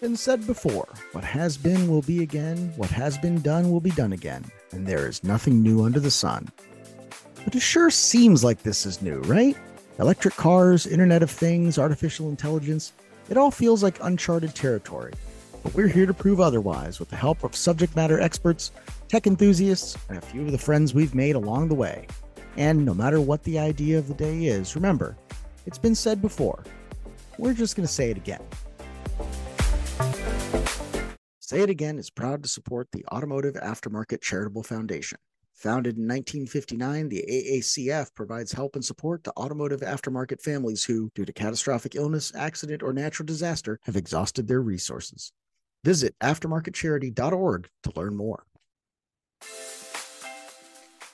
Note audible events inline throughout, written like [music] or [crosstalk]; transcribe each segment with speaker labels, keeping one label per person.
Speaker 1: Been said before, what has been will be again, what has been done will be done again, and there is nothing new under the sun. But it sure seems like this is new, right? Electric cars, Internet of Things, artificial intelligence, it all feels like uncharted territory. But we're here to prove otherwise with the help of subject matter experts, tech enthusiasts, and a few of the friends we've made along the way. And no matter what the idea of the day is, remember, it's been said before. We're just going to say it again. Say It Again is proud to support the Automotive Aftermarket Charitable Foundation. Founded in 1959, the AACF provides help and support to automotive aftermarket families who, due to catastrophic illness, accident, or natural disaster, have exhausted their resources. Visit aftermarketcharity.org to learn more.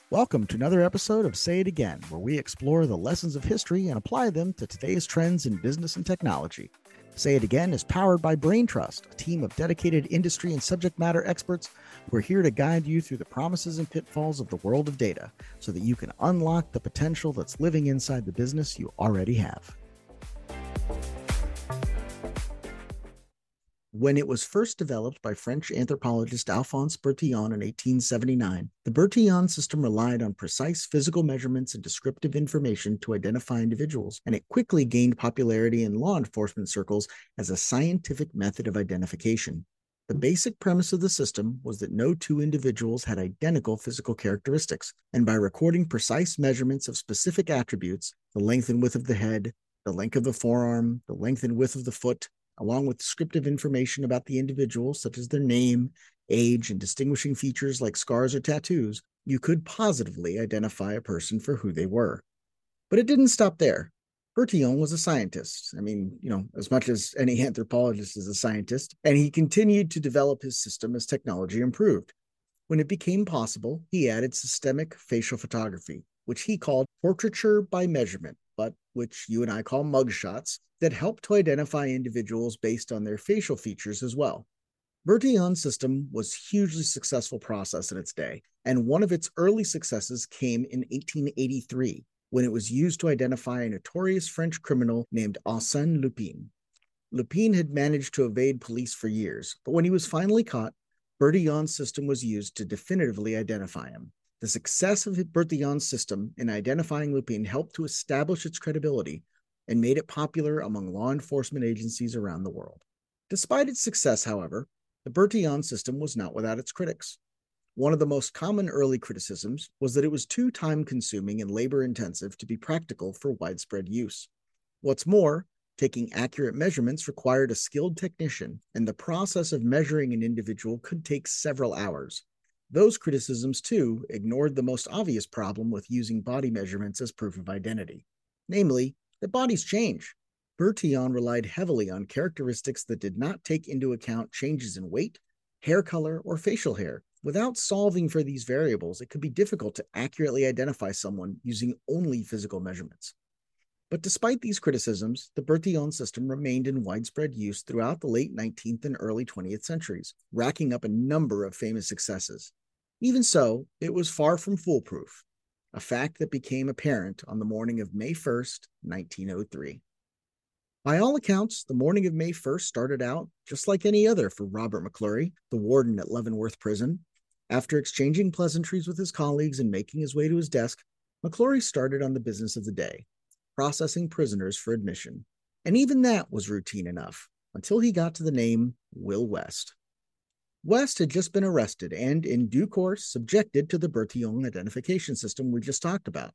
Speaker 1: Welcome to another episode of Say It Again, where we explore the lessons of history and apply them to today's trends in business and technology. Say It Again is powered by BrainTrust, a team of dedicated industry and subject matter experts who are here to guide you through the promises and pitfalls of the world of data so that you can unlock the potential that's living inside the business you already have. When it was first developed by French anthropologist Alphonse Bertillon in 1879, the Bertillon system relied on precise physical measurements and descriptive information to identify individuals, and it quickly gained popularity in law enforcement circles as a scientific method of identification. The hmm. basic premise of the system was that no two individuals had identical physical characteristics, and by recording precise measurements of specific attributes, the length and width of the head, the length of the forearm, the length and width of the foot, along with descriptive information about the individual, such as their name, age, and distinguishing features like scars or tattoos, you could positively identify a person for who they were. But it didn't stop there. Bertillon was a scientist. I mean, you know, as much as any [laughs] anthropologist is a scientist, and he continued to develop his system as technology improved. When it became possible, he added systemic facial photography, which he called portraiture by measurement, but which you and I call mugshots, that help to identify individuals based on their facial features as well. Bertillon's system was hugely successful process in its day, and one of its early successes came in 1883 when it was used to identify a notorious French criminal named Arsène Lupin. Lupin had managed to evade police for years, but when he was finally caught, Bertillon's system was used to definitively identify him. The success of Bertillon's system in identifying Lupin helped to establish its credibility and made it popular among law enforcement agencies around the world. Despite its success, however, the Bertillon system was not without its critics. One of the most common early criticisms was that it was too time consuming and labor intensive to be practical for widespread use. What's more, taking accurate measurements required a skilled technician, and the process of measuring an individual could take several hours. Those criticisms, too, ignored the most obvious problem with using body measurements as proof of identity namely, that bodies change. Bertillon relied heavily on characteristics that did not take into account changes in weight, hair color, or facial hair. Without solving for these variables, it could be difficult to accurately identify someone using only physical measurements. But despite these criticisms, the Bertillon system remained in widespread use throughout the late 19th and early 20th centuries, racking up a number of famous successes. Even so, it was far from foolproof, a fact that became apparent on the morning of May 1st, 1903. By all accounts, the morning of May 1st started out just like any other for Robert McClaughry, the warden at Leavenworth Prison. After exchanging pleasantries with his colleagues and making his way to his desk, McClaughry started on the business of the day, processing prisoners for admission. And even that was routine enough until he got to the name Will West. West had just been arrested and, in due course, subjected to the Bertillon identification system we just talked about.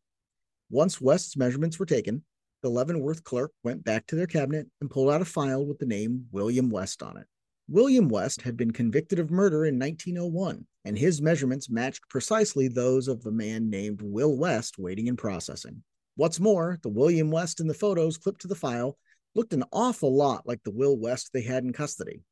Speaker 1: Once West's measurements were taken, the Leavenworth clerk went back to their cabinet and pulled out a file with the name William West on it. William West had been convicted of murder in 1901, and his measurements matched precisely those of a man named Will West waiting in processing. What's more, the William West in the photos clipped to the file looked an awful lot like the Will West they had in custody.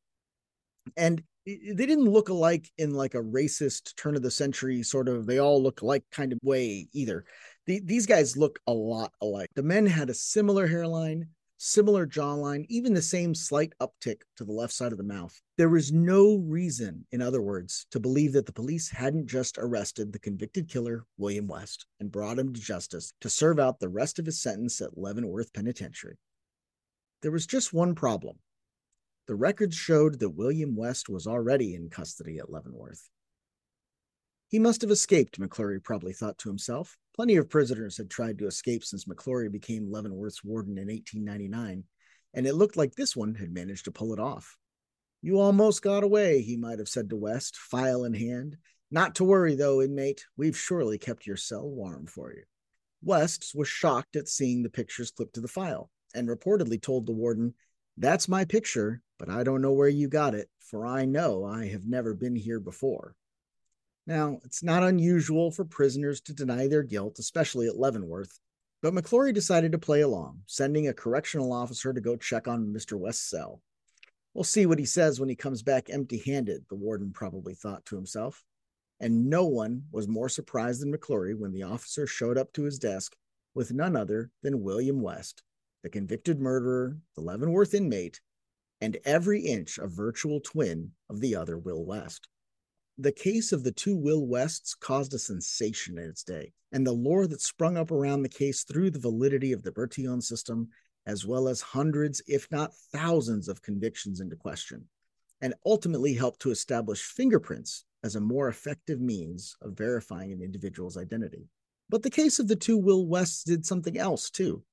Speaker 1: And they didn't look alike in like a racist turn of the century sort of they all look alike kind of way either. The, these guys look a lot alike. The men had a similar hairline similar jawline even the same slight uptick to the left side of the mouth. There was no reason in other words to believe that the police hadn't just arrested the convicted killer william west and brought him to justice to serve out the rest of his sentence at leavenworth penitentiary. There was just one problem. The records showed that William West was already in custody at Leavenworth. He must have escaped, McClaughry probably thought to himself. Plenty of prisoners had tried to escape since McClaughry became Leavenworth's warden in 1899, and it looked like this one had managed to pull it off. You almost got away, he might have said to West, file in hand. Not to worry, though, inmate. We've surely kept your cell warm for you. West was shocked at seeing the pictures clipped to the file and reportedly told the warden, That's my picture, but I don't know where you got it, for I know I have never been here before. Now, it's not unusual for prisoners to deny their guilt, especially at Leavenworth, but McClure decided to play along, sending a correctional officer to go check on Mr. West's cell. We'll see what he says when he comes back empty handed, the warden probably thought to himself. And no one was more surprised than McClure when the officer showed up to his desk with none other than William West, the convicted murderer, the Leavenworth inmate, and every inch a virtual twin of the other Will West the case of the two Will Wests caused a sensation in its day, and the lore that sprung up around the case threw the validity of the Bertillon system, as well as hundreds, if not thousands, of convictions into question, and ultimately helped to establish fingerprints as a more effective means of verifying an individual's identity. But the case of the two Will Wests did something else too.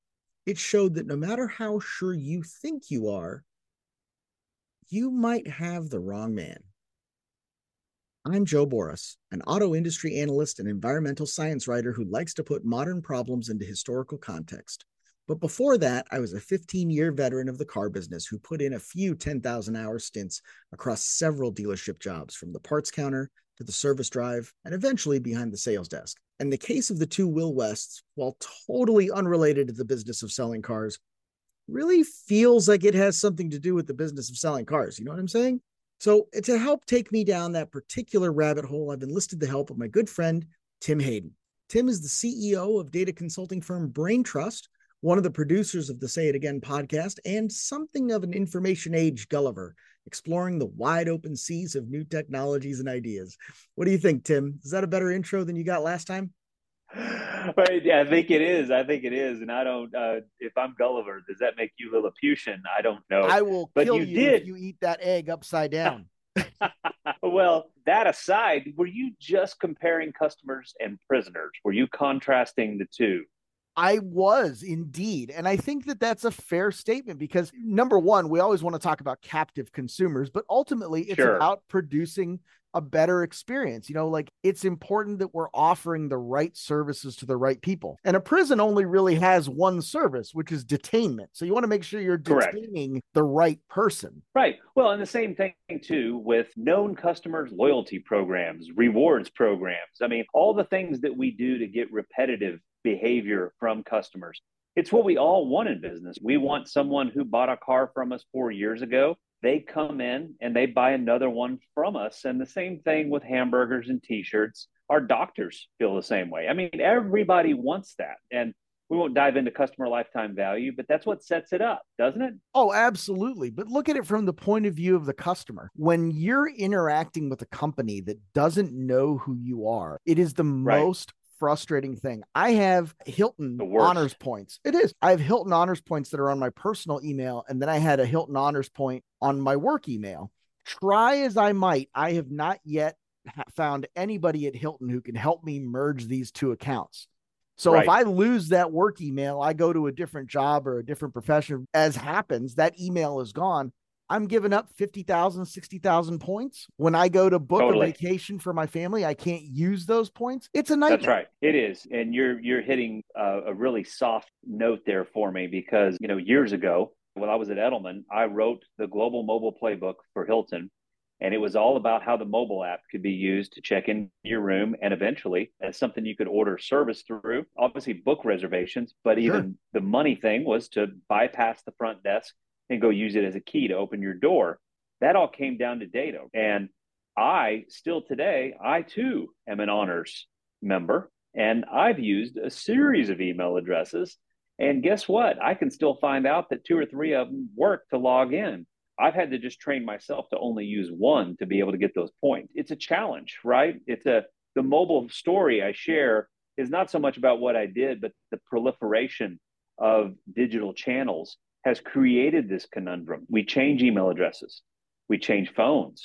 Speaker 1: It showed that no matter how sure you think you are, you might have the wrong man. I'm Jo Borrás, an auto industry analyst and environmental science writer who likes to put modern problems into historical context. But before that, I was a 15 year veteran of the car business who put in a few 10,000 hour stints across several dealership jobs, from the parts counter to the service drive, and eventually behind the sales desk. And the case of the two Will Wests, while totally unrelated to the business of selling cars, really feels like it has something to do with the business of selling cars. You know what I'm saying? So, to help take me down that particular rabbit hole, I've enlisted the help of my good friend, Tim Hayden. Tim is the CEO of data consulting firm Brain Trust, one of the producers of the Say It Again podcast, and something of an information age Gulliver, exploring the wide open seas of new technologies and ideas. What do you think, Tim? Is that a better intro than you got last time? [laughs]
Speaker 2: yeah, I think it is. I think it is. And I don't. Uh, if I'm Gulliver, does that make you Lilliputian? I don't know.
Speaker 1: I will but kill you, you did. if you eat that egg upside down. [laughs] [laughs]
Speaker 2: well, that aside, were you just comparing customers and prisoners? Were you contrasting the two?
Speaker 1: I was indeed. And I think that that's a fair statement because number one, we always want to talk about captive consumers, but ultimately it's sure. about producing a better experience. You know, like it's important that we're offering the right services to the right people. And a prison only really has one service, which is detainment. So you want to make sure you're detaining Correct. the right person.
Speaker 2: Right. Well, and the same thing too with known customers loyalty programs, rewards programs. I mean, all the things that we do to get repetitive behavior from customers. It's what we all want in business. We want someone who bought a car from us four years ago they come in and they buy another one from us. And the same thing with hamburgers and t shirts. Our doctors feel the same way. I mean, everybody wants that. And we won't dive into customer lifetime value, but that's what sets it up, doesn't it?
Speaker 1: Oh, absolutely. But look at it from the point of view of the customer. When you're interacting with a company that doesn't know who you are, it is the right. most frustrating thing. I have Hilton honors points. It is. I have Hilton honors points that are on my personal email, and then I had a Hilton honors point on my work email. Try as I might, I have not yet found anybody at Hilton who can help me merge these two accounts. So right. if I lose that work email, I go to a different job or a different profession, as happens, that email is gone. I'm giving up 50,000, 60,000 points. When I go to book totally. a vacation for my family, I can't use those points. It's a nightmare.
Speaker 2: That's right. It is. And you're you're hitting a, a really soft note there for me because, you know, years ago, when I was at Edelman, I wrote the global mobile playbook for Hilton. And it was all about how the mobile app could be used to check in your room and eventually as something you could order service through, obviously book reservations, but even sure. the money thing was to bypass the front desk and go use it as a key to open your door. That all came down to data. And I still today, I too am an honors member and I've used a series of email addresses. And guess what? I can still find out that two or three of them work to log in. I've had to just train myself to only use one to be able to get those points. It's a challenge, right? It's a the mobile story I share is not so much about what I did, but the proliferation of digital channels has created this conundrum. We change email addresses, we change phones,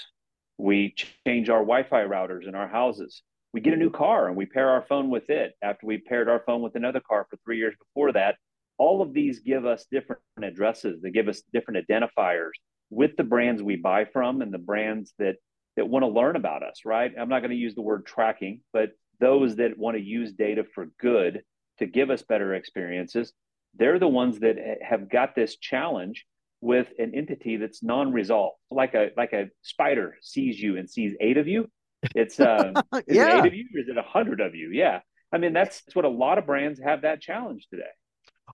Speaker 2: we change our Wi Fi routers in our houses. We get a new car and we pair our phone with it after we paired our phone with another car for three years before that. All of these give us different addresses, they give us different identifiers with the brands we buy from and the brands that that want to learn about us, right? I'm not going to use the word tracking, but those that want to use data for good to give us better experiences, they're the ones that have got this challenge with an entity that's non-resolved. Like a like a spider sees you and sees eight of you. It's uh, [laughs] is yeah. it eight of you or is it a hundred of you? Yeah. I mean, that's, that's what a lot of brands have that challenge today.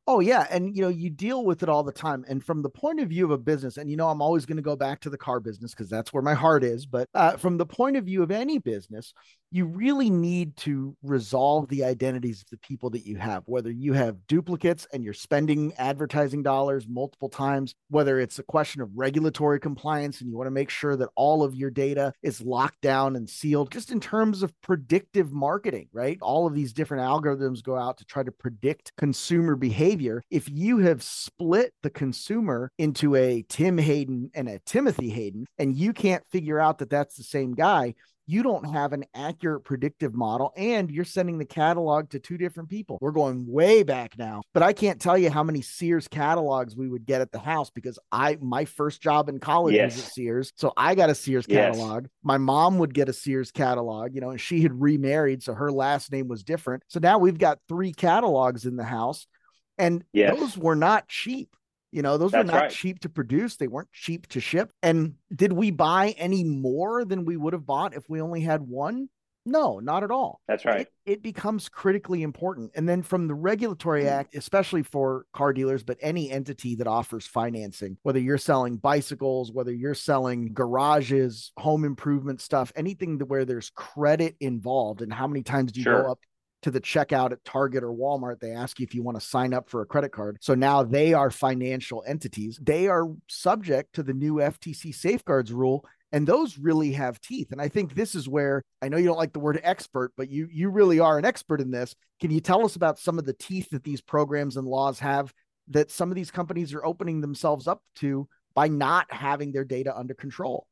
Speaker 1: Oh yeah, and you know you deal with it all the time. And from the point of view of a business, and you know I'm always going to go back to the car business because that's where my heart is. But uh, from the point of view of any business, you really need to resolve the identities of the people that you have, whether you have duplicates and you're spending advertising dollars multiple times, whether it's a question of regulatory compliance and you want to make sure that all of your data is locked down and sealed, just in terms of predictive marketing, right? All of these different algorithms go out to try to predict consumer behavior. If you have split the consumer into a Tim Hayden and a Timothy Hayden, and you can't figure out that that's the same guy, you don't have an accurate predictive model and you're sending the catalog to two different people. We're going way back now, but I can't tell you how many Sears catalogs we would get at the house because I my first job in college yes. was at Sears. So I got a Sears catalog. Yes. My mom would get a Sears catalog, you know, and she had remarried so her last name was different. So now we've got three catalogs in the house and yes. those were not cheap. You know, those That's were not right. cheap to produce. They weren't cheap to ship. And did we buy any more than we would have bought if we only had one? No, not at all.
Speaker 2: That's right.
Speaker 1: It, it, becomes critically important. And then from the Regulatory mm. Act, especially for car dealers, but any entity that offers financing, whether you're selling bicycles, whether you're selling garages, home improvement stuff, anything where there's credit involved, and how many times do you sure. go up to the checkout at Target or Walmart, they ask you if you want to sign up for a credit card. So now they are financial entities. They are subject to the new FTC safeguards rule and those really have teeth and i think this is where i know you don't like the word expert but you you really are an expert in this can you tell us about some of the teeth that these programs and laws have that some of these companies are opening themselves up to by not having their data under control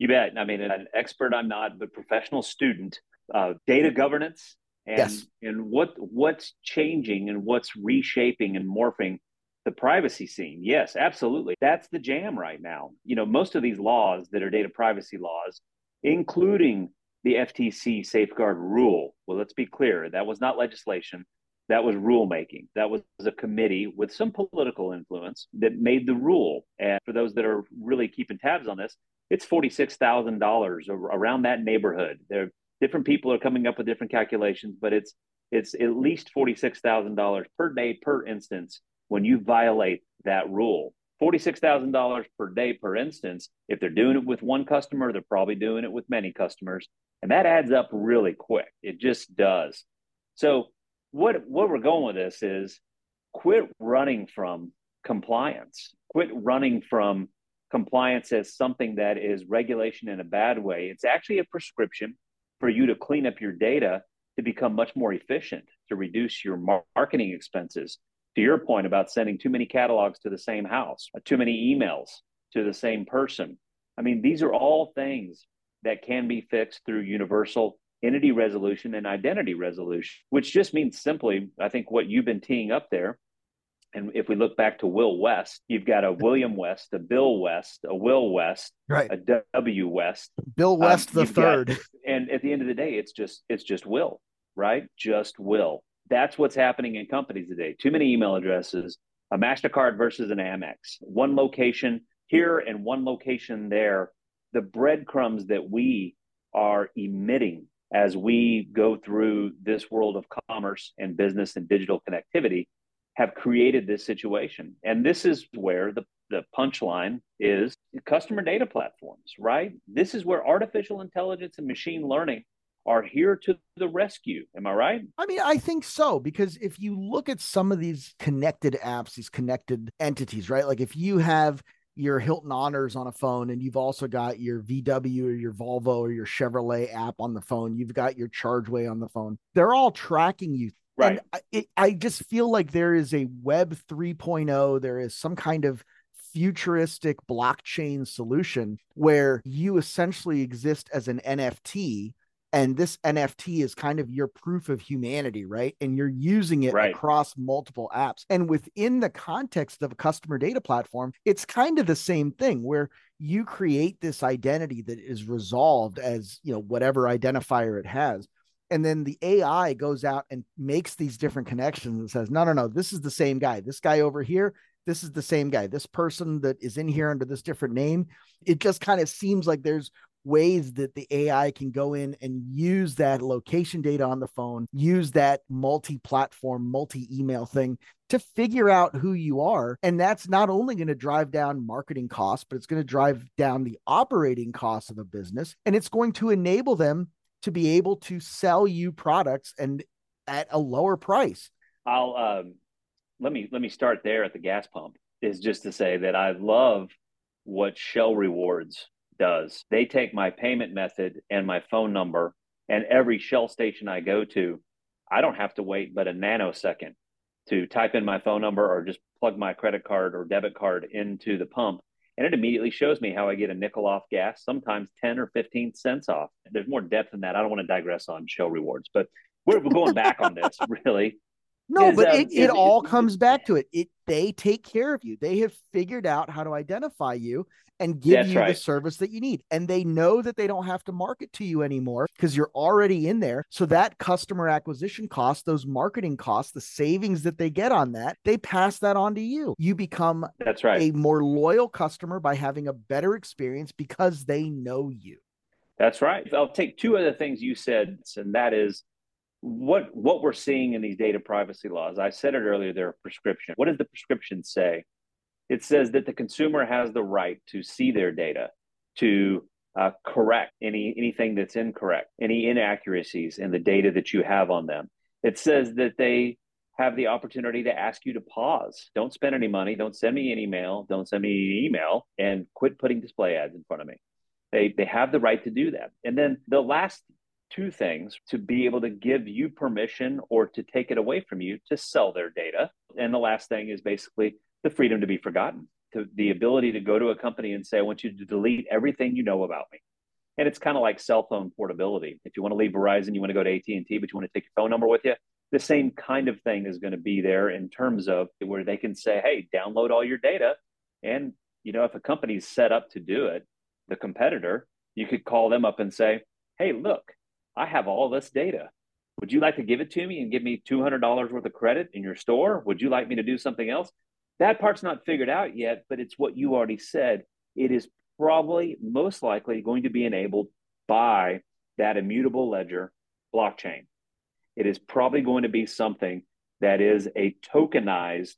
Speaker 2: you bet i mean an expert i'm not but professional student uh, data governance and yes. and what what's changing and what's reshaping and morphing the privacy scene? Yes absolutely. That's the jam right now. You know most of these laws that are data privacy laws including the ftc safeguard rule. Well let's be clear that was not legislation. That was rulemaking. That was a committee with some political influence that made the rule. And for those that are really keeping tabs on this it's $46000 around that neighborhood. There different people are coming up with different calculations, but it's it's at least forty six thousand dollars per day per instance when you violate that rule. Forty six thousand dollars per day per instance. If they're doing it with one customer, they're probably doing it with many customers, and that adds up really quick. It just does. So what what we're going with this is quit running from compliance. Quit running from compliance as something that is regulation in a bad way. It's actually a prescription for you to clean up your data to become much more efficient, to reduce your marketing expenses. To your point about sending too many catalogs to the same house, uh, too many emails to the same person. I mean, these are all things that can be fixed through universal entity resolution and identity resolution, which just means simply, I think what you've been teeing up there and if we look back to Will West, you've got a William West, a Bill West, a Will West,
Speaker 1: right.
Speaker 2: a W West,
Speaker 1: Bill um, West um, the third. Got, [laughs]
Speaker 2: and at the end of the day, it's just it's just Will, right? Just Will. That's what's happening in companies today. Too many email addresses, a Mastercard versus an Amex, one location here and one location there. The breadcrumbs that we are emitting as we go through this world of commerce and business and digital connectivity have created this situation. And this is where the, the punchline is customer data platforms, right? This is where artificial intelligence and machine learning are here to the rescue. Am I right?
Speaker 1: I mean, I think so, because if you look at some of these connected apps, these connected entities, right? Like if you have your Hilton Honors on a phone and you've also got your VW or your Volvo or your Chevrolet app on the phone, you've got your Chargeway on the phone, they're all tracking you Right. And I, it, I just feel like there is a Web 3.0, there is some kind of futuristic blockchain solution where you essentially exist as an NFT and this NFT is kind of your proof of humanity, right? And you're using it right. across multiple apps. And within the context of a customer data platform, it's kind of the same thing where you create this identity that is resolved as, you know, whatever identifier it has. And then the AI goes out and makes these different connections and says, no, no, no, this is the same guy. This guy over here, this is the same guy. This person that is in here under this different name. It just kind of seems like there's ways that the AI can go in and use that location data on the phone, use that multi platform, multi email thing to figure out who you are. And that's not only going to drive down marketing costs, but it's going to drive down the operating costs of a business. And it's going to enable them to be able to sell you products and at a lower price.
Speaker 2: I'll, um, let me, let me start there at the gas pump is just to say that I love what Shell Rewards does. They take my payment method and my phone number, and every Shell station I go to, I don't have to wait but a nanosecond to type in my phone number or just plug my credit card or debit card into the pump. And it immediately shows me how I get a nickel off gas, sometimes 10 or 15 cents off. There's more depth in that. I don't want to digress on Shell rewards, but we're, we're going back on this [laughs] really.
Speaker 1: No, but um, it, it all comes back to it. It they take care of you. They have figured out how to identify you and give That's you right. the service that you need. And they know that they don't have to market to you anymore because you're already in there. So that customer acquisition cost, those marketing costs, the savings that they get on that, they pass that on to you. You become
Speaker 2: That's right.
Speaker 1: a more loyal customer by having a better experience because they know you.
Speaker 2: That's right. I'll take two of the things you said, and that is what what we're seeing in these data privacy laws. I said it earlier, they're a prescription. What does the prescription say? It says that the consumer has the right to see their data, to uh, correct any anything that's incorrect, any inaccuracies in the data that you have on them. It says that they have the opportunity to ask you to pause. Don't spend any money. Don't send me an email. Don't send me an email and quit putting display ads in front of me. They, they have the right to do that. And then the last two things to be able to give you permission or to take it away from you to sell their data. And the last thing is basically the freedom to be forgotten, to the ability to go to a company and say, I want you to delete everything you know about me. And it's kind of like cell phone portability. If you want to leave Verizon, you want to go to AT&T, but you want to take your phone number with you, the same kind of thing is going to be there in terms of where they can say, hey, download all your data. And, you know, if a company's set up to do it, the competitor, you could call them up and say, hey, look, I have all this data. Would you like to give it to me and give me $200 worth of credit in your store? Would you like me to do something else? That part's not figured out yet, but it's what you already said. It is probably most likely going to be enabled by that immutable ledger blockchain. It is probably going to be something that is a tokenized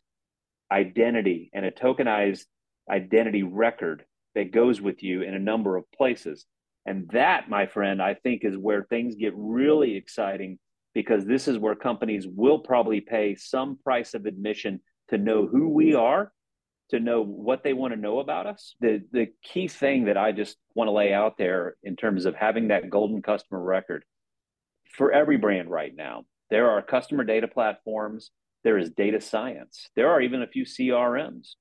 Speaker 2: identity and a tokenized identity record that goes with you in a number of places. And that, my friend, I think is where things get really exciting because this is where companies will probably pay some price of admission to know who we are, to know what they want to know about us. The the key thing that I just want to lay out there in terms of having that golden customer record for every brand right now. There are customer data platforms, there is data science. There are even a few CRMs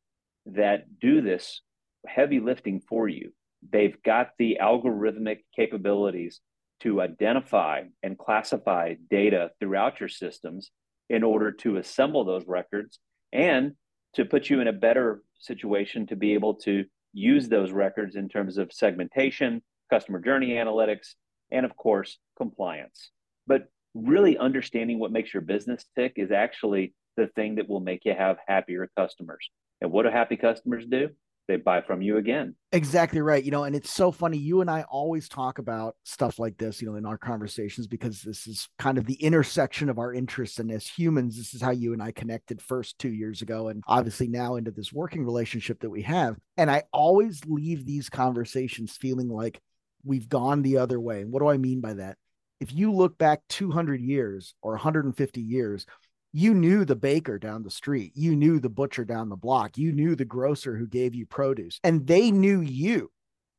Speaker 2: that do this heavy lifting for you. They've got the algorithmic capabilities to identify and classify data throughout your systems in order to assemble those records and to put you in a better situation to be able to use those records in terms of segmentation, customer journey analytics, and of course, compliance. But really understanding what makes your business tick is actually the thing that will make you have happier customers. And what do happy customers do? They buy from you again.
Speaker 1: Exactly right. You know, and it's so funny. You and I always talk about stuff like this, you know, in our conversations because this is kind of the intersection of our interests. And as humans, this is how you and I connected first two years ago, and obviously now into this working relationship that we have. And I always leave these conversations feeling like we've gone the other way. What do I mean by that? If you look back 200 years or 150 years, you knew the baker down the street, you knew the butcher down the block, you knew the grocer who gave you produce, and they knew you.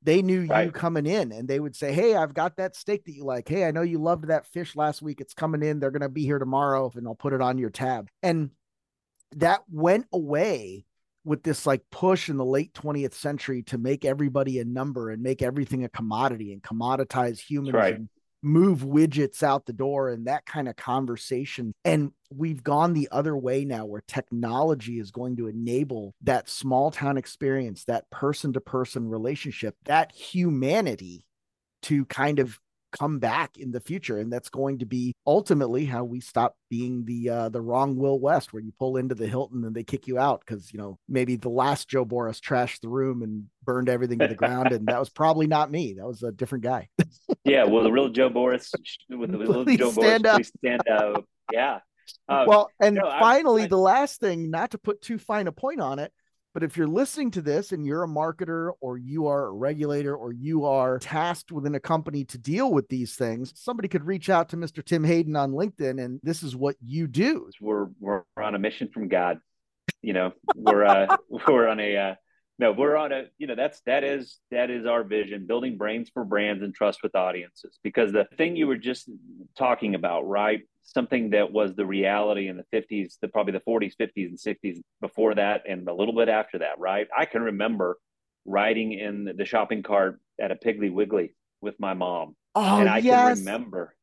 Speaker 1: They knew right. you coming in and they would say, Hey, I've got that steak that you like. Hey, I know you loved that fish last week. It's coming in. They're going to be here tomorrow and I'll put it on your tab. And that went away with this like push in the late 20th century to make everybody a number and make everything a commodity and commoditize humans right. and move widgets out the door and that kind of conversation. And we've gone the other way now where technology is going to enable that small town experience, that person to person relationship, that humanity to kind of come back in the future. And that's going to be ultimately how we stop being the uh the wrong will west where you pull into the hilton and they kick you out because you know maybe the last jo borrás trashed the room and burned everything to the ground and that was [laughs] probably not me. That was a different guy. [laughs]
Speaker 2: Yeah well the real jo borrás with the real joe stand boris up. stand up. Yeah.
Speaker 1: Um, [laughs] well and no, finally I, I, the last thing not to put too fine a point on it but if you're listening to this and you're a marketer or you are a regulator or you are tasked within a company to deal with these things, somebody could reach out to Mr. Tim Hayden on LinkedIn and this is what you do.
Speaker 2: We're we're on a mission from God. You know, we're uh [laughs] we're on a uh no, we're on a you know that's that is that is our vision, building brains for brands and trust with audiences. Because the thing you were just talking about, right? something that was the reality in the 50s, the probably the 40s, 50s, and 60s before that, and a little bit after that, right? I can remember riding in the shopping cart at a Piggly Wiggly with my mom.
Speaker 1: Oh,
Speaker 2: and I
Speaker 1: yes.
Speaker 2: can remember,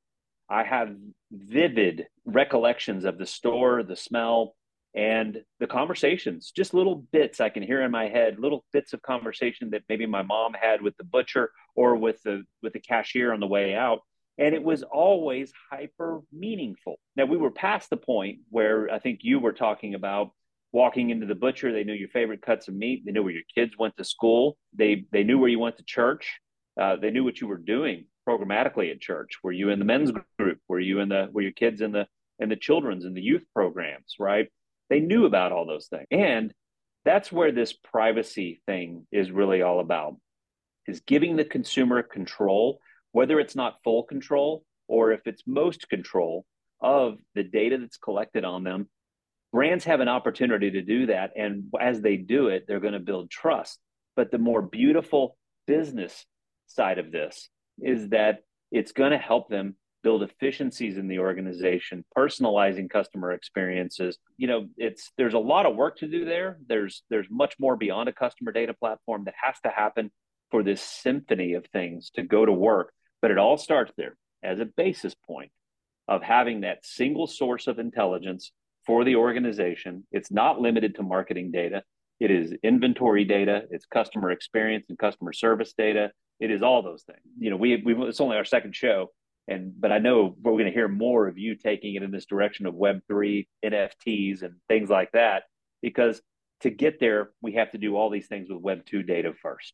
Speaker 2: I have vivid recollections of the store, the smell, and the conversations, just little bits I can hear in my head, little bits of conversation that maybe my mom had with the butcher or with the with the cashier on the way out and it was always hyper meaningful. Now we were past the point where I think you were talking about walking into the butcher. They knew your favorite cuts of meat. They knew where your kids went to school. They they knew where you went to church. Uh, they knew what you were doing programmatically at church. Were you in the men's group? Were you in the were your kids in the in the children's and the youth programs? Right? They knew about all those things, and that's where this privacy thing is really all about. Is giving the consumer control whether it's not full control or if it's most control of the data that's collected on them, brands have an opportunity to do that. And as they do it, they're going to build trust. But the more beautiful business side of this is that it's going to help them build efficiencies in the organization personalizing customer experiences you know it's there's a lot of work to do there there's there's much more beyond a customer data platform that has to happen for this symphony of things to go to work but it all starts there as a basis point of having that single source of intelligence for the organization. It's not limited to marketing data. It is inventory data, it's customer experience and customer service data. It is all those things. You know, we we it's only our second show, and but I know we're going to hear more of you taking it in this direction of Web three, NFTs, and things like that. Because to get there, we have to do all these things with Web two data first.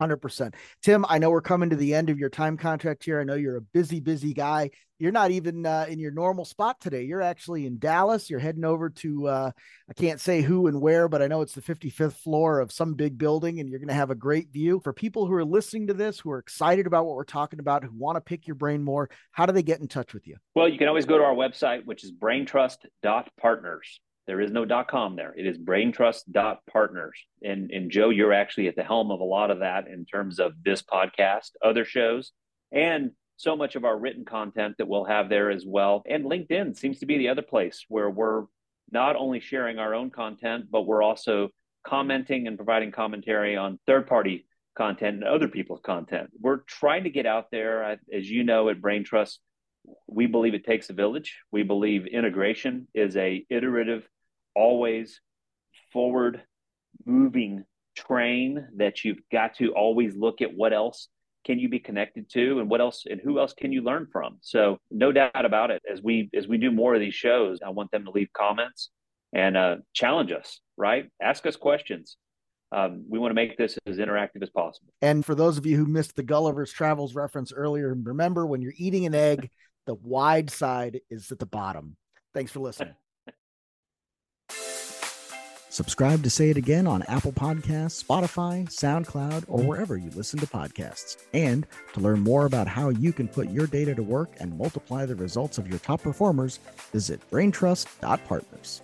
Speaker 1: 100%. Tim, I know we're coming to the end of your time contract here. I know you're a busy, busy guy. You're not even uh, in your normal spot today. You're actually in Dallas. You're heading over to, uh, I can't say who and where, but I know it's the 55th floor of some big building, and you're going to have a great view. For people who are listening to this, who are excited about what we're talking about, who want to pick your brain more, how do they get in touch with you?
Speaker 2: Well, you can always go to our website, which is braintrust.partners. There is no .com there. It is braintrust.partners. And, and Jo, you're actually at the helm of a lot of that in terms of this podcast, other shows, and so much of our written content that we'll have there as well. And LinkedIn seems to be the other place where we're not only sharing our own content, but we're also commenting and providing commentary on third party content and other people's content. We're trying to get out there. As you know, at Brain Trust, we believe it takes a village. We believe integration is a iterative always forward moving train that you've got to always look at what else can you be connected to and what else and who else can you learn from. So no doubt about it as we as we do more of these shows i want them to leave comments and uh, challenge us right? Ask us questions. Um, we want to make this as interactive as possible.
Speaker 1: And for those of you who missed the gulliver's travels reference earlier remember when you're eating an egg the wide side is at the bottom. Thanks for listening Subscribe to Say It Again on Apple Podcasts, Spotify, SoundCloud, or wherever you listen to podcasts. And to learn more about how you can put your data to work and multiply the results of your top performers, visit braintrust.partners.